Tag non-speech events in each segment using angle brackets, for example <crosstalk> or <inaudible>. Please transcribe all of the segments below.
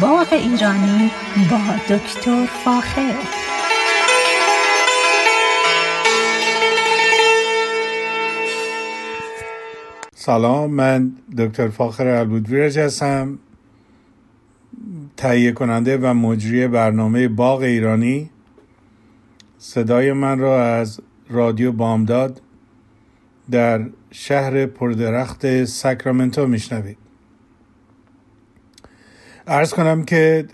باغ ایرانی با دکتر فاخر. سلام من دکتر فاخر البودویرج هستم تهیه کننده و مجری برنامه باغ ایرانی. صدای من را از رادیو بامداد در شهر پردرخت ساکرامنتو میشنوید. ارز کنم که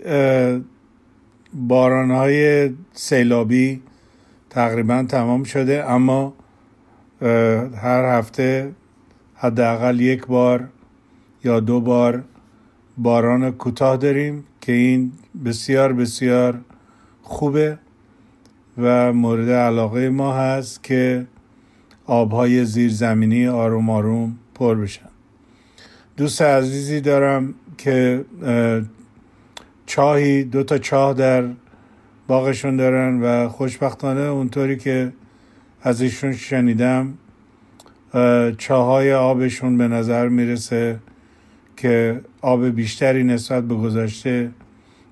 باران های سیلابی تقریبا تمام شده اما هر هفته حداقل یک بار یا دو بار باران کوتاه داریم که این بسیار بسیار خوبه و مورد علاقه ما هست که آبهای زیرزمینی آروم آروم پر بشن. دوست عزیزی دارم که چاهی دو تا چاه در باغشون دارن و خوشبختانه اونطوری که از ایشون شنیدم چاهای آبشون به نظر می‌رسه که آب بیشتری نسبت به گذشته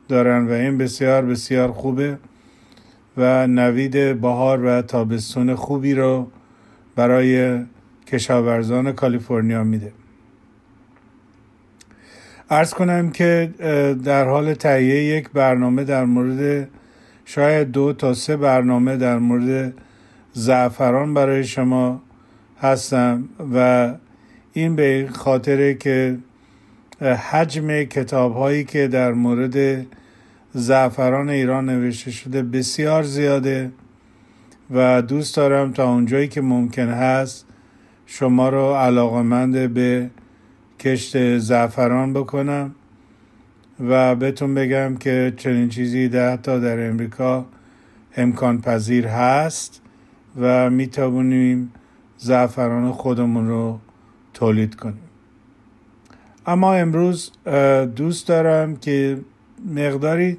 دارن و این بسیار بسیار خوبه و نوید بهار و تابستون خوبی رو برای کشاورزان کالیفرنیا میده. ارز کنم که در حال تهیه یک برنامه در مورد شاید دو تا سه برنامه در مورد زعفران برای شما هستم و این به خاطره که حجم کتاب هایی که در مورد زعفران ایران نوشته شده بسیار زیاده و دوست دارم تا اونجایی که ممکن هست شما رو علاقمند به کشت زعفران بکنم و بهتون بگم که چنین چیزی ده تا در امریکا امکان پذیر هست و می توانیم زعفران خودمون رو تولید کنیم. اما امروز دوست دارم که مقداری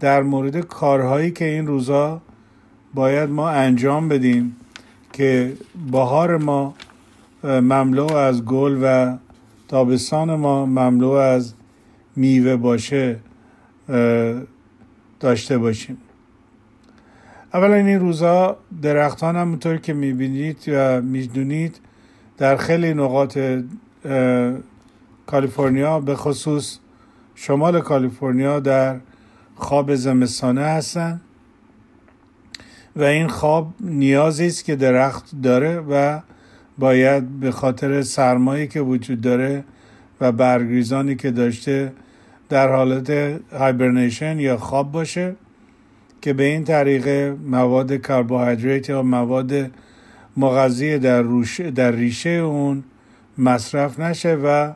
در مورد کارهایی که این روزا باید ما انجام بدیم که بهار ما مملو از گل و تابستان ما مملو از میوه باشه داشته باشیم. اولا این روزا درختان همونطور که می‌بینید و می‌دونید در خیلی نقاط کالیفرنیا به خصوص شمال کالیفرنیا در خواب زمستانه هستن و این خواب نیازی است که درخت داره و باید به خاطر سرمایی که وجود داره و برگریزانی که داشته در حالت هایبرنیشن یا خواب باشه که به این طریق مواد کربوهیدرات یا مواد مغذی در, در ریشه اون مصرف نشه و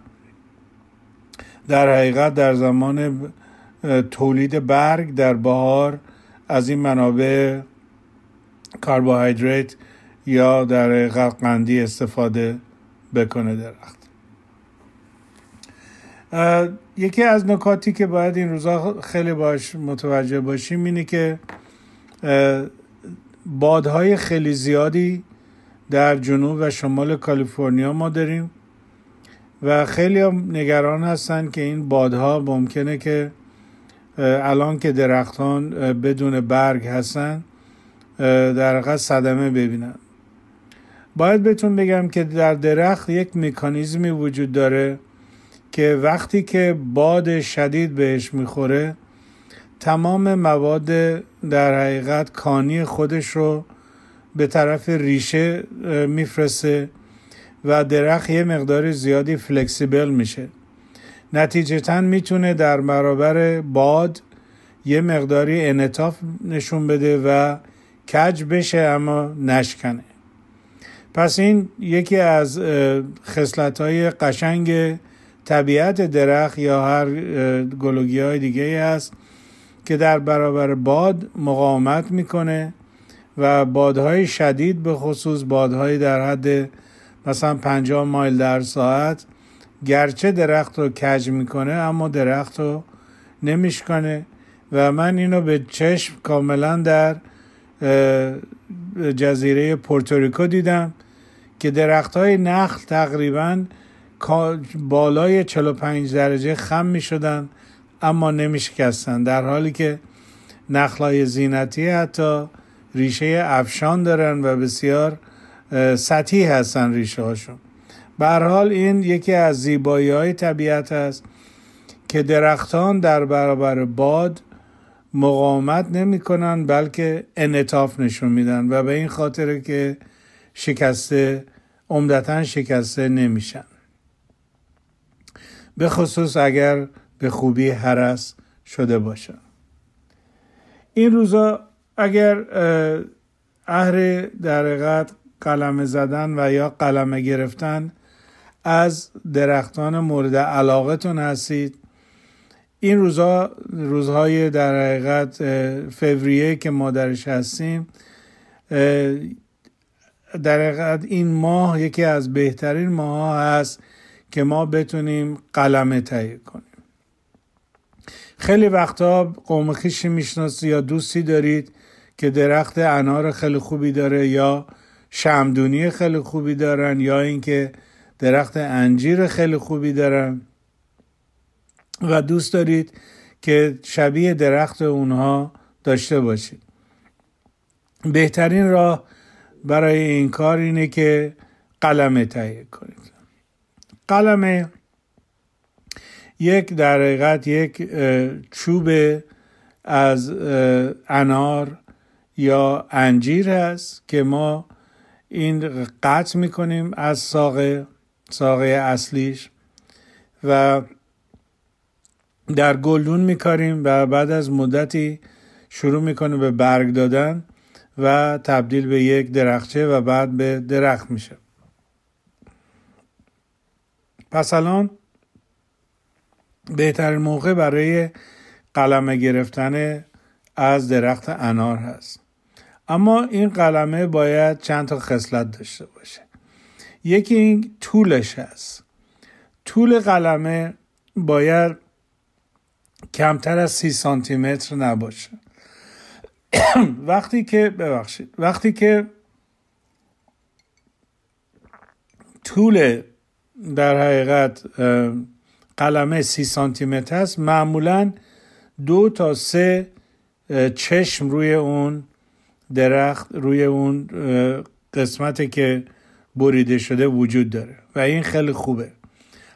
در حقیقت در زمان تولید برگ در بهار از این منابع کربوهیدرات یا در قندی استفاده بکنه درخت. یکی از نکاتی که باید این روزا خیلی باش متوجه باشیم اینه که بادهای خیلی زیادی در جنوب و شمال کالیفرنیا ما داریم و خیلی هم نگران هستن که این بادها ممکنه که الان که درختان بدون برگ هستن در حقیقت صدمه ببینن. باید بهتون بگم که در درخت یک مکانیزمی وجود داره که وقتی که باد شدید بهش می‌خوره تمام مواد در حقیقت کانی خودش رو به طرف ریشه میفرسته و درخت یه مقدار زیادی فلکسیبل میشه. نتیجتا می‌تونه در برابر باد یه مقداری انطاف نشون بده و کج بشه اما نشکنه. پس این یکی از خصلت های قشنگ طبیعت درخت یا هر گلوگی های دیگه است که در برابر باد مقاومت می‌کنه و بادهای شدید به خصوص بادهای در حد مثلا 50 مایل در ساعت گرچه درخت رو کج می‌کنه اما درخت رو نمیشکنه و من اینو به چشم کاملا در جزیره پورتوریکو دیدم. که درخت های نخل تقریبا بالای 45 درجه خم می شدن اما نمیشکستن. در حالی که نخلای زینتی حتی ریشه افشان دارن و بسیار سطحی هستن ریشه هاشون حال این یکی از زیبایی های طبیعت است که درختان در برابر باد مقاومت نمی بلکه انعطاف نشون میدن و به این خاطر که شکسته عمدتا شکسته نمیشن. به خصوص اگر به خوبی حرس شده باشن این روزا اگر اهر در قلم زدن و یا قلم گرفتن از درختان مورد علاقتون هستید این روزها روزهای در حقیقت فوریه که ما درش هستیم در حقیقت این ماه یکی از بهترین ماه هست که ما بتونیم قلمه تهیه کنیم. خیلی وقتا قوم خیشی می‌شناسی یا دوستی دارید که درخت انار خیلی خوبی داره یا شمدونی خیلی خوبی دارن یا اینکه درخت انجیر خیلی خوبی دارن. و دوست دارید که شبیه درخت اونها داشته باشید. بهترین راه برای این کار اینه که قلمه تهیه کنید. قلمه یک در حقیقت یک چوب از انار یا انجیر هست که ما این قطع می‌کنیم از ساقه ساقه اصلیش و در گلدون میکاریم و بعد از مدتی شروع می‌کنه به برگ دادن. و تبدیل به یک درخچه و بعد به درخت میشه. پس الان بهترین موقع برای قلمه گرفتن از درخت انار هست. اما این قلمه باید چند تا خصلت داشته باشه. یکی این طولش هست. طول قلمه باید کمتر از سی سانتی متر نباشه. <coughs> وقتی که ببخشید. وقتی که طول در حقیقت قلمه سی سانتی متر است معمولا دو تا سه چشم روی اون درخت روی اون قسمتی که بریده شده وجود داره و این خیلی خوبه.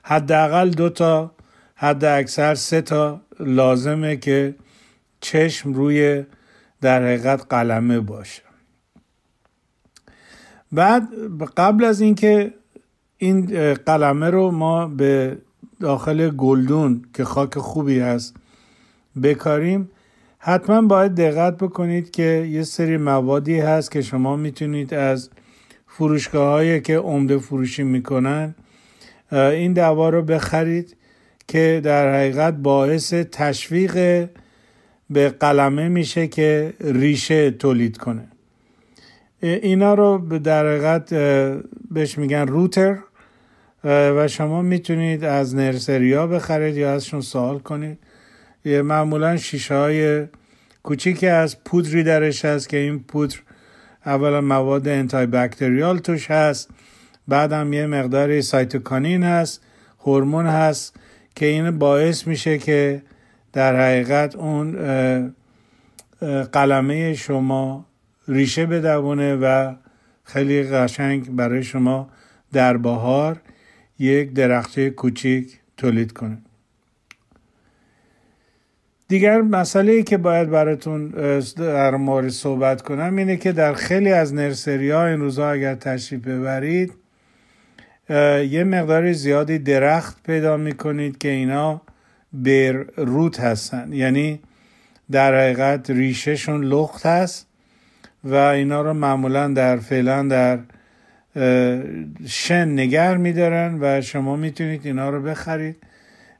حداقل دو تا حد اکثر سه تا لازمه که چشم روی در حقیقت قلمه باشه. بعد قبل از اینکه این قلمه رو ما به داخل گلدون که خاک خوبی هست بکاریم حتما باید دقت بکنید که یه سری موادی هست که شما می‌تونید از فروشگاه هایی که عمده فروشی می‌کنن این دوا رو بخرید که در حقیقت باعث تشویق به قلمه میشه که ریشه تولید کنه. اینا رو در حقیقت بهش میگن روتر و شما می‌تونید از نرسریا بخرید یا ازشون سوال کنید. یه معمولا شیشه های کوچیکی از پودری درش هست که این پودر اولا مواد انتای بکتریال توش هست بعدم یه مقداری سایتوکانین هست هورمون هست که این باعث میشه که در حقیقت اون قلمه شما ریشه بدونه و خیلی قشنگ برای شما در بهار یک درخته کوچیک تولید کنه. دیگر مسئله ای که باید براتون در مورد صحبت کنم اینه که در خیلی از نرسری ها این روزها اگر تشریف ببرید یه مقدار زیادی درخت پیدا می‌کنید که اینا بر روت هستن. یعنی در حقیقت ریشهشون لخت هست و اینا رو معمولا در فعلا در شن نگر میدارن و شما می‌تونید اینا رو بخرید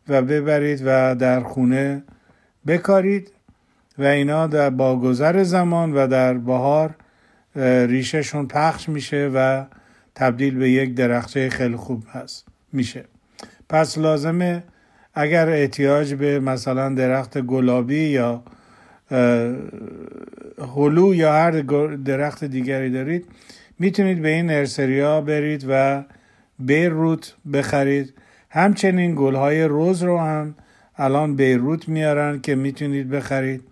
و ببرید و در خونه بکارید و اینا در با گذر زمان و در بهار ریشهشون پخش میشه و تبدیل به یک درخته خیلی خوب هست میشه. پس لازمه اگر احتیاج به مثلا درخت گلابی یا هلو یا هر درخت دیگری دارید می‌تونید به این نرسریا برید و بیر روت بخرید. همچنین گلهای روز رو هم الان بیروت میارن که می‌تونید بخرید.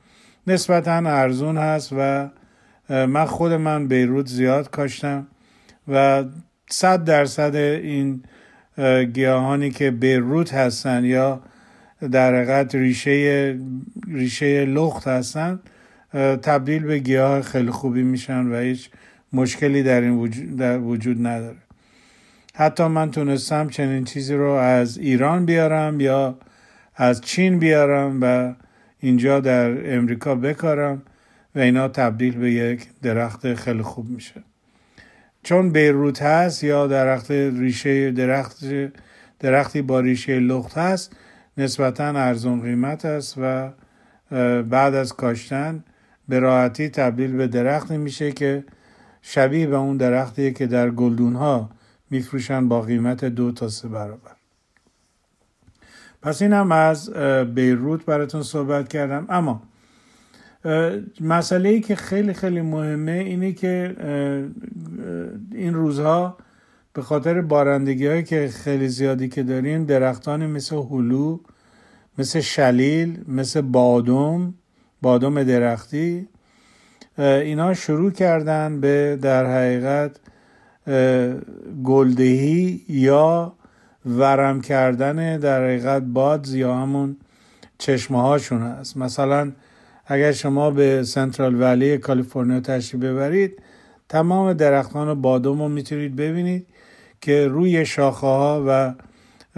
نسبتا ارزون هست و من خود من بیروت زیاد کاشتم و صد درصد این گیاهانی که بیروت هستن یا در حقیقت ریشه ریشه لخت هستن تبدیل به گیاه خیلی خوبی میشن و هیچ مشکلی در این وجود, در وجود نداره. حتی من تونستم چنین چیزی رو از ایران بیارم یا از چین بیارم و اینجا در امریکا بکارم و اینا تبدیل به یک درخت خیلی خوب میشه. چون بیروت هست یا درخت ریشه درخت درختی با ریشه لخت هست نسبتا ارزون قیمت است و بعد از کاشتن به راحتی تبدیل به درختی میشه که شبیه به اون درختیه که در گلدون ها میفروشن با قیمت دو تا سه برابر. پس اینم از بیروت براتون صحبت کردم. اما مسئله ای که خیلی خیلی مهمه اینه که این روزها به خاطر بارندگی هایی که خیلی زیادی که داریم درختانی مثل هلو مثل شلیل مثل بادوم بادوم درختی اینا شروع کردن به در حقیقت گلدهی یا ورم کردن در حقیقت باد یا همون چشمه هاشون هست. مثلا اگر شما به سنترال ولی کالیفرنیا تشریف ببرید تمام درختان بادوم رو می‌تونید ببینید که روی شاخه ها و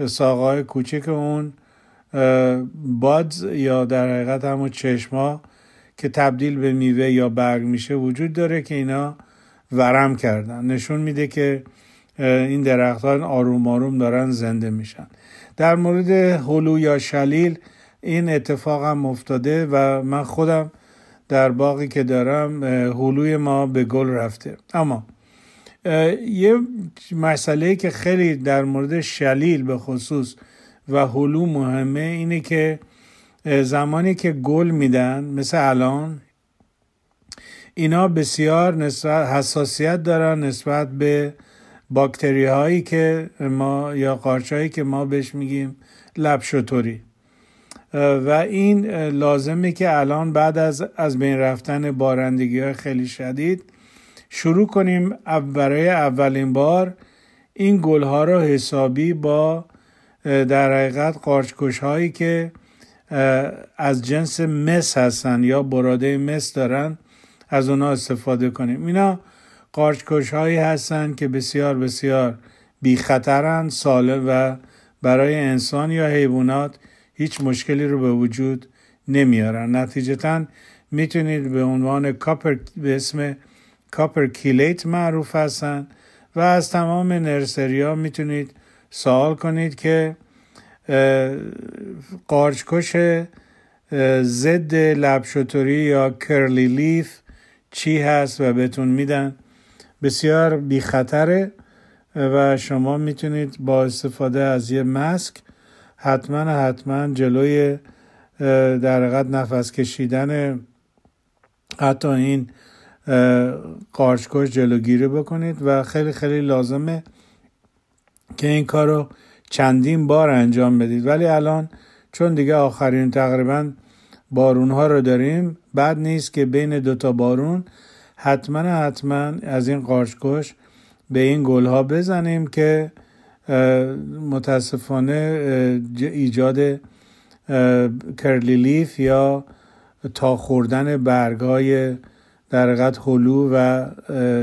ساقه های کوچک اون بادز یا در حقیقت همون چشما که تبدیل به میوه یا برگ میشه وجود داره که اینا ورم کردن. نشون میده که این درختان آروم آروم دارن زنده میشن. در مورد هلو یا شلیل این اتفاق هم افتاده و من خودم در باقی که دارم هلوی ما به گل رفته. اما یه مسئله که خیلی در مورد شلیل به خصوص و هلو مهمه اینه که زمانی که گل میدن مثل الان اینا بسیار حساسیت دارن نسبت به باکتری هایی که ما یا قارچ هایی که ما بهش میگیم لبشوتوری و این لازمه که الان بعد از از بین رفتن بارندگی های خیلی شدید شروع کنیم برای اولین بار این گل ها رو حسابی با در حقیقت قارچکش هایی که از جنس مس هستن یا براده مس دارن از اونا استفاده کنیم. اینا قارچکش هایی هستن که بسیار بسیار بی خطرن سالم و برای انسان یا حیوانات هیچ مشکلی رو به وجود نمیارن. نتیجتا می‌تونید به عنوان کاپر به اسم کاپر کیلیت معروف هستن و از تمام نرسری ها می‌تونید سوال کنید که قارچکش ضد لبشوتوری یا کرلی لیف چی هست و بهتون میدن. بسیار بی خطره و شما می‌تونید با استفاده از یه مسک حتما حتما جلوی در حقیقت نفس کشیدن حتی این قارچکش جلوگیری بکنید و خیلی خیلی لازمه که این کار رو چندین بار انجام بدید. ولی الان چون دیگه آخرین تقریبا بارون ها رو داریم بعد نیست که بین دوتا بارون حتما حتما از این قارچکش به این گل ها بزنیم که متاسفانه ایجاد کرلی لیف یا تا خوردن برگ های در هلو و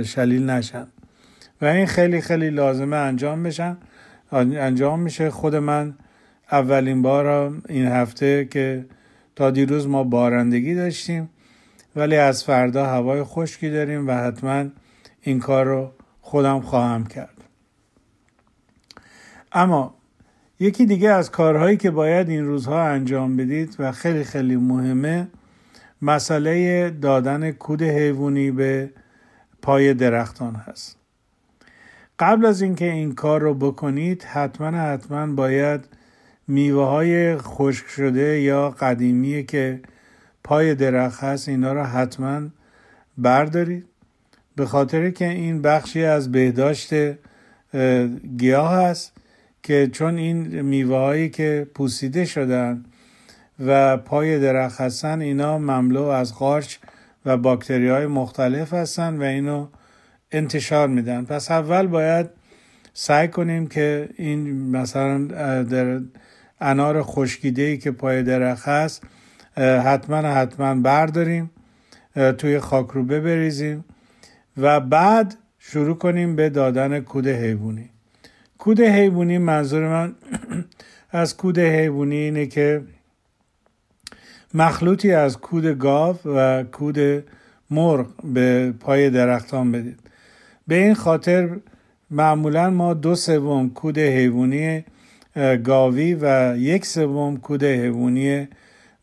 شلیل نشن. و این خیلی خیلی لازمه انجام بشن. انجام میشه. خود من اولین بار این هفته که تا دیروز ما بارندگی داشتیم ولی از فردا هوای خشکی داریم و حتما این کار رو خودم خواهم کرد. اما یکی دیگه از کارهایی که باید این روزها انجام بدید و خیلی خیلی مهمه مسئله دادن کود حیوانی به پای درختان هست. قبل از اینکه این کار رو بکنید حتما حتما باید میوه های خشک شده یا قدیمی که پای درخت هست اینا رو حتما بردارید. به خاطر که این بخشی از بهداشت گیاه هست. که چون این میوه که پوسیده شدن و پای درخت هستن اینا مملو از قارچ و باکتری های مختلف هستن و اینو انتشار میدن. پس اول باید سعی کنیم که این مثلا در انار خشکیده ای که پای درخت هست حتما حتما برداریم توی خاک رو بریزیم و بعد شروع کنیم به دادن کود حیوانی. کود حیوانی منظور من <clears throat> از کود حیوانی اینه که مخلوطی از کود گاو و کود مرغ به پای درختان بدید. به این خاطر معمولا ما دو سوم کود حیوانی گاوی و یک سوم کود حیوانی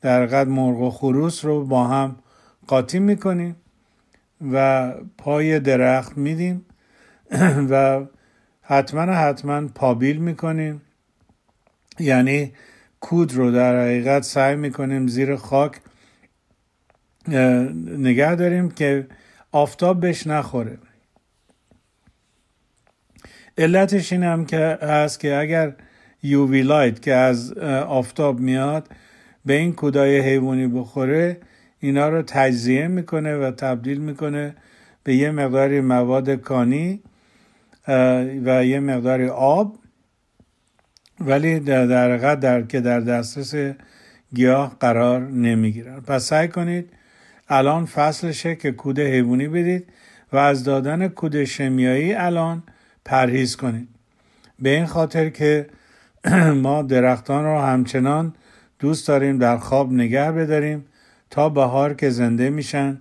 در قد مرغ و خروس رو با هم قاطی می‌کنیم و پای درخت میدیم <clears throat> و حتما حتما پابیل می‌کنیم. یعنی کود رو در حقیقت سعی می‌کنیم زیر خاک نگه داریم که آفتاب بهش نخوره. علتش این هم که هست که اگر یووی لایت که از آفتاب میاد به این کودای حیوانی بخوره اینا رو تجزیه می‌کنه و تبدیل می‌کنه به یه مقداری مواد کانی و یه مقداری آب. ولی در در, در که در دسترس گیاه قرار نمی‌گیرن. پس سعی کنید الان فصلشه که کود حیوانی بدید و از دادن کود شمیایی الان پرهیز کنید. به این خاطر که <clears throat> ما درختان رو همچنان دوست داریم در خواب نگه بداریم تا بهار که زنده میشن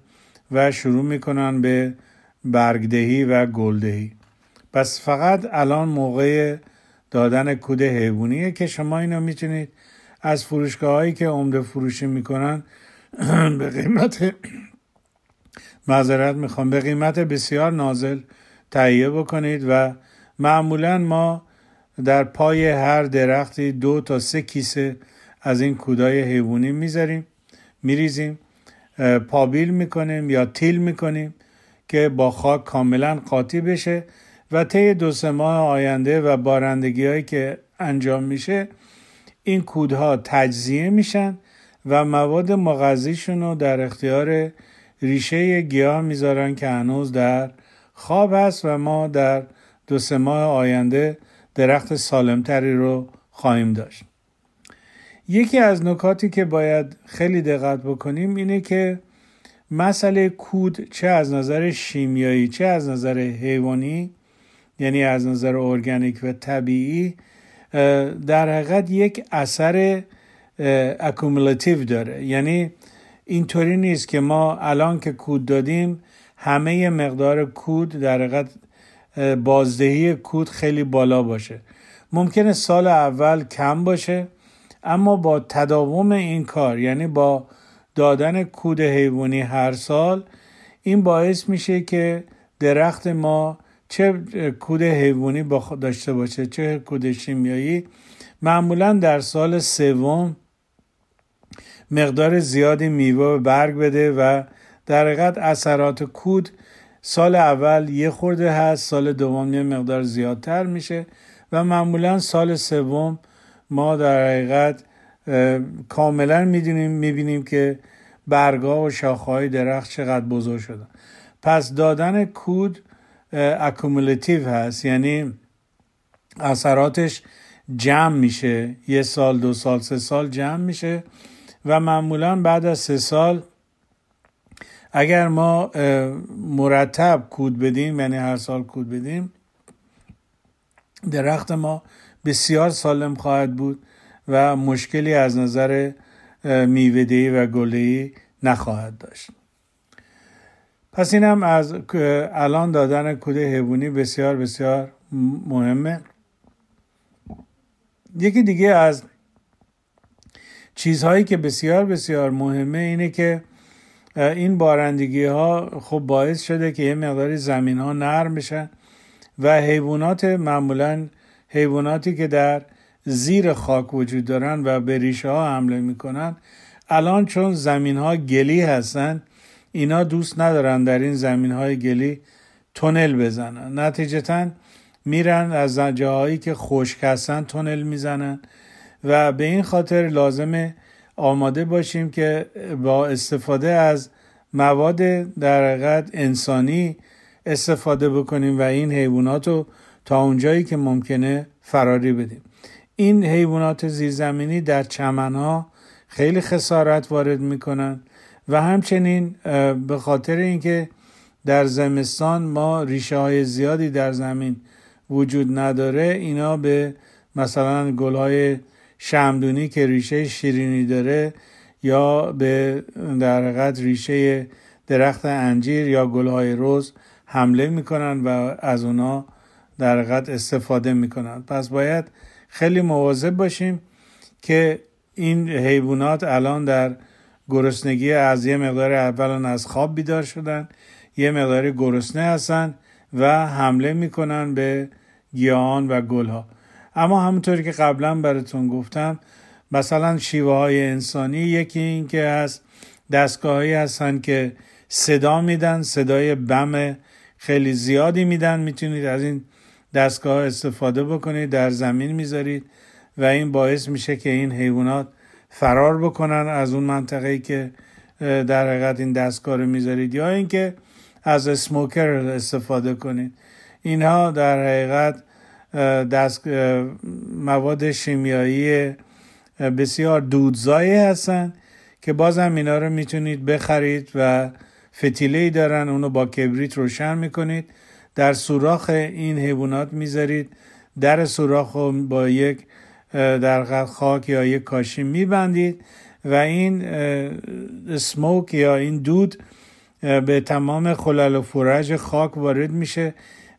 و شروع می‌کنن به برگدهی و گلدهی. پس فقط الان موقع دادن کود حیوانیه که شما اینو می‌تونید از فروشگاه هایی که عمده فروشی می‌کنن <clears throat> به قیمت معذرت می‌خوام به قیمت بسیار نازل تهیه بکنید و معمولا ما در پای هر درختی دو تا سه کیسه از این کودای حیوانی می‌ذاریم میریزیم پابیل می‌کنیم یا تیل می‌کنیم که با خاک کاملا قاطی بشه. و طی دو سه ماه آینده و بارندگی هایی که انجام میشه این کودها تجزیه میشن و مواد مغذیشون رو در اختیار ریشه گیاه می‌ذارن که هنوز در خواب هست و ما در دو سه ماه آینده درخت سالمتری رو خواهیم داشت. یکی از نکاتی که باید خیلی دقت بکنیم اینه که مسئله کود چه از نظر شیمیایی چه از نظر حیوانی یعنی از نظر ارگانیک و طبیعی در حقیقت یک اثر اکومولاتیو داره. یعنی اینطوری نیست که ما الان که کود دادیم همه مقدار کود در حقیقت بازدهی کود خیلی بالا باشه. ممکنه سال اول کم باشه اما با تداوم این کار یعنی با دادن کود حیوانی هر سال این باعث میشه که درخت ما چه کود حیوانی داشته باشه چه کود شیمیایی. معمولا در سال سوم مقدار زیادی میوه و برگ بده و در حقیقت اثرات کود سال اول یه خورده هست سال دوم یه مقدار زیادتر میشه و معمولا سال سوم ما در حقیقت کاملا می‌دونیم می‌بینیم که برگا و شاخهای درخت چقدر بزرگ شدن. پس دادن کود accumulative هست. یعنی اثراتش جمع میشه. یه سال دو سال سه سال جمع میشه و معمولا بعد از سه سال اگر ما مرتب کود بدیم یعنی هر سال کود بدیم درخت ما بسیار سالم خواهد بود و مشکلی از نظر میوهدهی و گلهی نخواهد داشت. پس این هم از الان دادن کود حیوانی بسیار بسیار مهمه. یکی دیگه از چیزهایی که بسیار بسیار مهمه اینه که این بارندگی ها خب باعث شده که یه مقداری زمین ها نرم بشن و حیوانات معمولا حیواناتی که در زیر خاک وجود دارن و به ریشه ها حمله می‌کنن الان چون زمین ها گلی هستن اینا دوست ندارن در این زمین های گلی تونل بزنن. نتیجتا میرن از جاهایی که خشک هستن تونل می‌زنن و به این خاطر لازمه آماده باشیم که با استفاده از مواد در حقیقت انسانی استفاده بکنیم و این حیوانات رو تا اونجایی که ممکنه فراری بدیم. این حیوانات زیرزمینی در چمنها خیلی خسارت وارد می‌کنن. و همچنین به خاطر اینکه در زمستان ما ریشه های زیادی در زمین وجود نداره اینا به مثلا گل های شمدونی که ریشه شیرینی داره یا به در حقیقت ریشه درخت انجیر یا گل های روز حمله می‌کنن و از اونا در حقیقت استفاده می‌کنن. پس باید خیلی مواظب باشیم که این حیوانات الان در گرسنگی از یه مقدار اول از خواب بیدار شدن یه مقدار گرسنه هستن و حمله می‌کنن به گیاهان و گلها. اما همونطوری که قبلا براتون گفتم مثلا شیوه های انسانی یکی این که هست دستگاهایی هستن که صدا میدن صدای بم خیلی زیادی میدن. می‌تونید از این دستگاه استفاده بکنید در زمین می‌ذارید و این باعث میشه که این حیوانات فرار بکنن از اون منطقه که در حقیقت این دستگاه رو می‌ذارید یا اینکه از اسموکر استفاده کنید. اینها در حقیقت دست مواد شیمیایی بسیار دودزایی هستن که بازم اینا رو می‌تونید بخرید و فتیله ای دارن اونو با کبریت روشن می‌کنید. در سوراخ این حیوانات می‌ذارید. در سوراخ با یک در خاک یا یک کاشی میبندید و این سموک یا این دود به تمام خلل و فرج خاک وارد میشه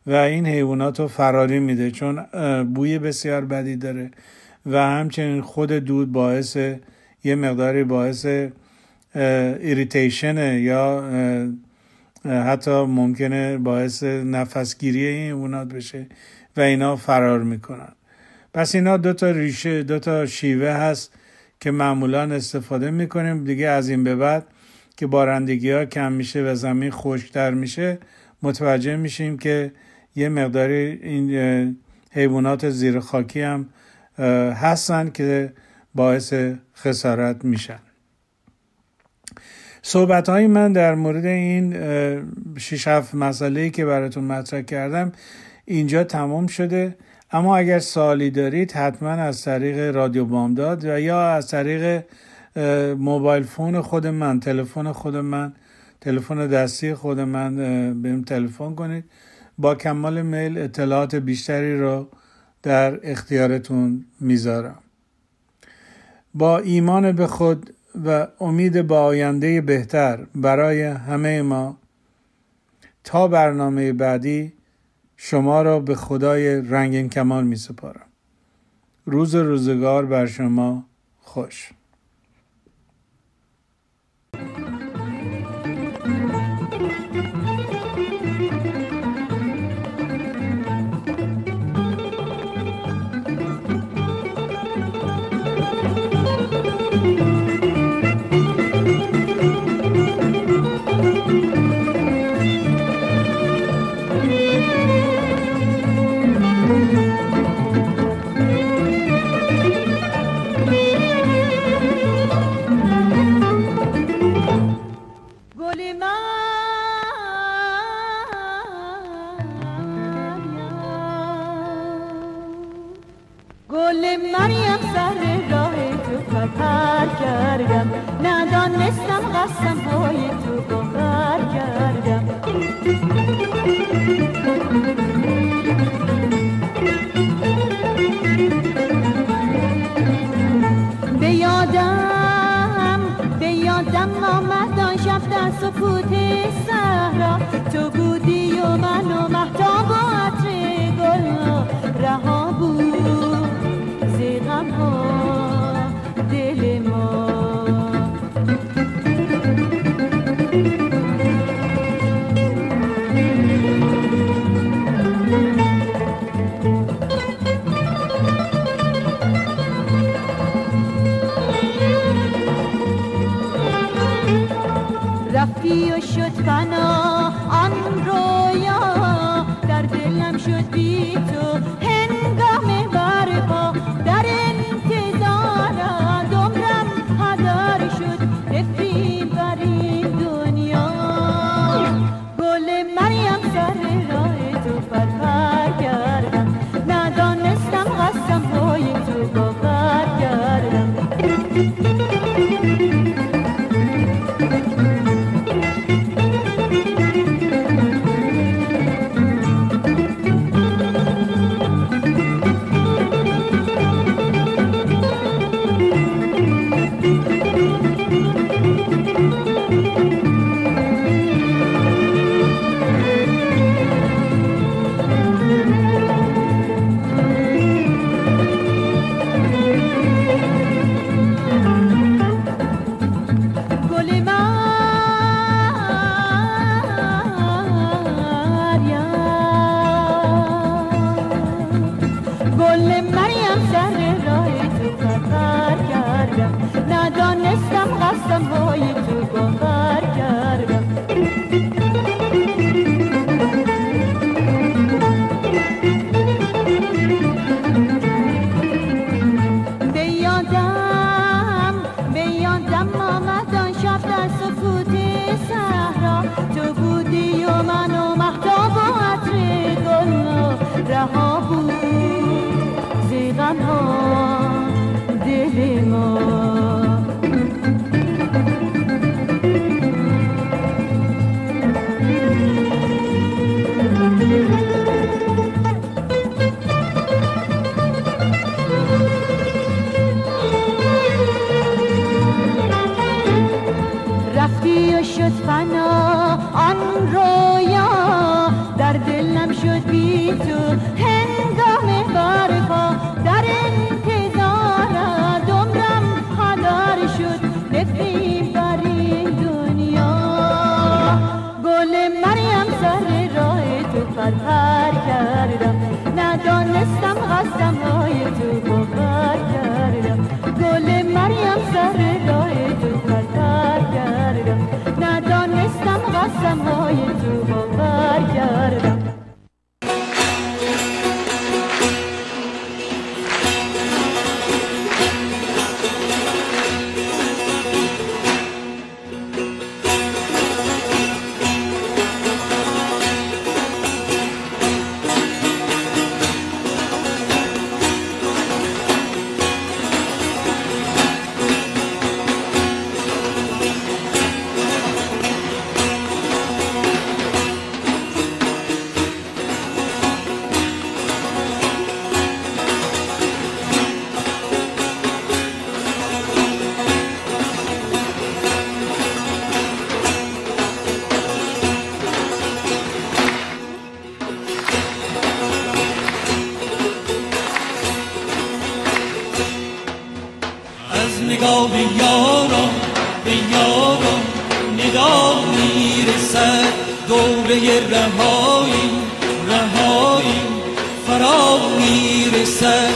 و این حیوانات رو فراری میده چون بوی بسیار بدی داره و همچنین خود دود باعث یه مقداری باعث irritation یا حتی ممکنه باعث نفسگیری این حیوانات بشه و اینا فرار می‌کنن. پس اینا دو تا ریشه دو تا شیوه هست که معمولا استفاده می‌کنیم. دیگه از این به بعد که بارندگی ها کم میشه و زمین خشکتر میشه متوجه میشیم که یه مقداری این حیوانات زیر خاکی هم هستن که باعث خسارت میشن. صحبت های من در مورد این شش هفت مسئله که براتون مطرح کردم اینجا تمام شده. اما اگر سوالی دارید حتما از طریق رادیو بامداد و یا از طریق موبایل فون خود من تلفن خود من تلفن دستی خود من بهم تلفن کنید. با کمال میل اطلاعات بیشتری رو در اختیارتون می‌ذارم. با ایمان به خود و امید به آینده بهتر برای همه ما تا برنامه بعدی شما را به خدای رنگین کمال می سپارم. روز روزگار بر شما خوش هنگام برپا در انتظار دمرم جمله رهایی رهایی. فرا می‌رسد.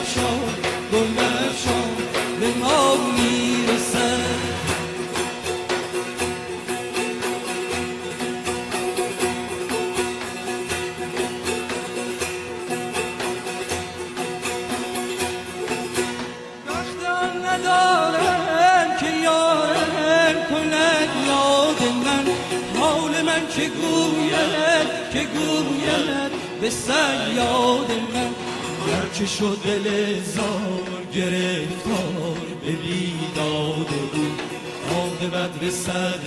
که گوید به سیاد من. گرچه شد دل زار گرفتار به بیداد بود عاقبت به رسد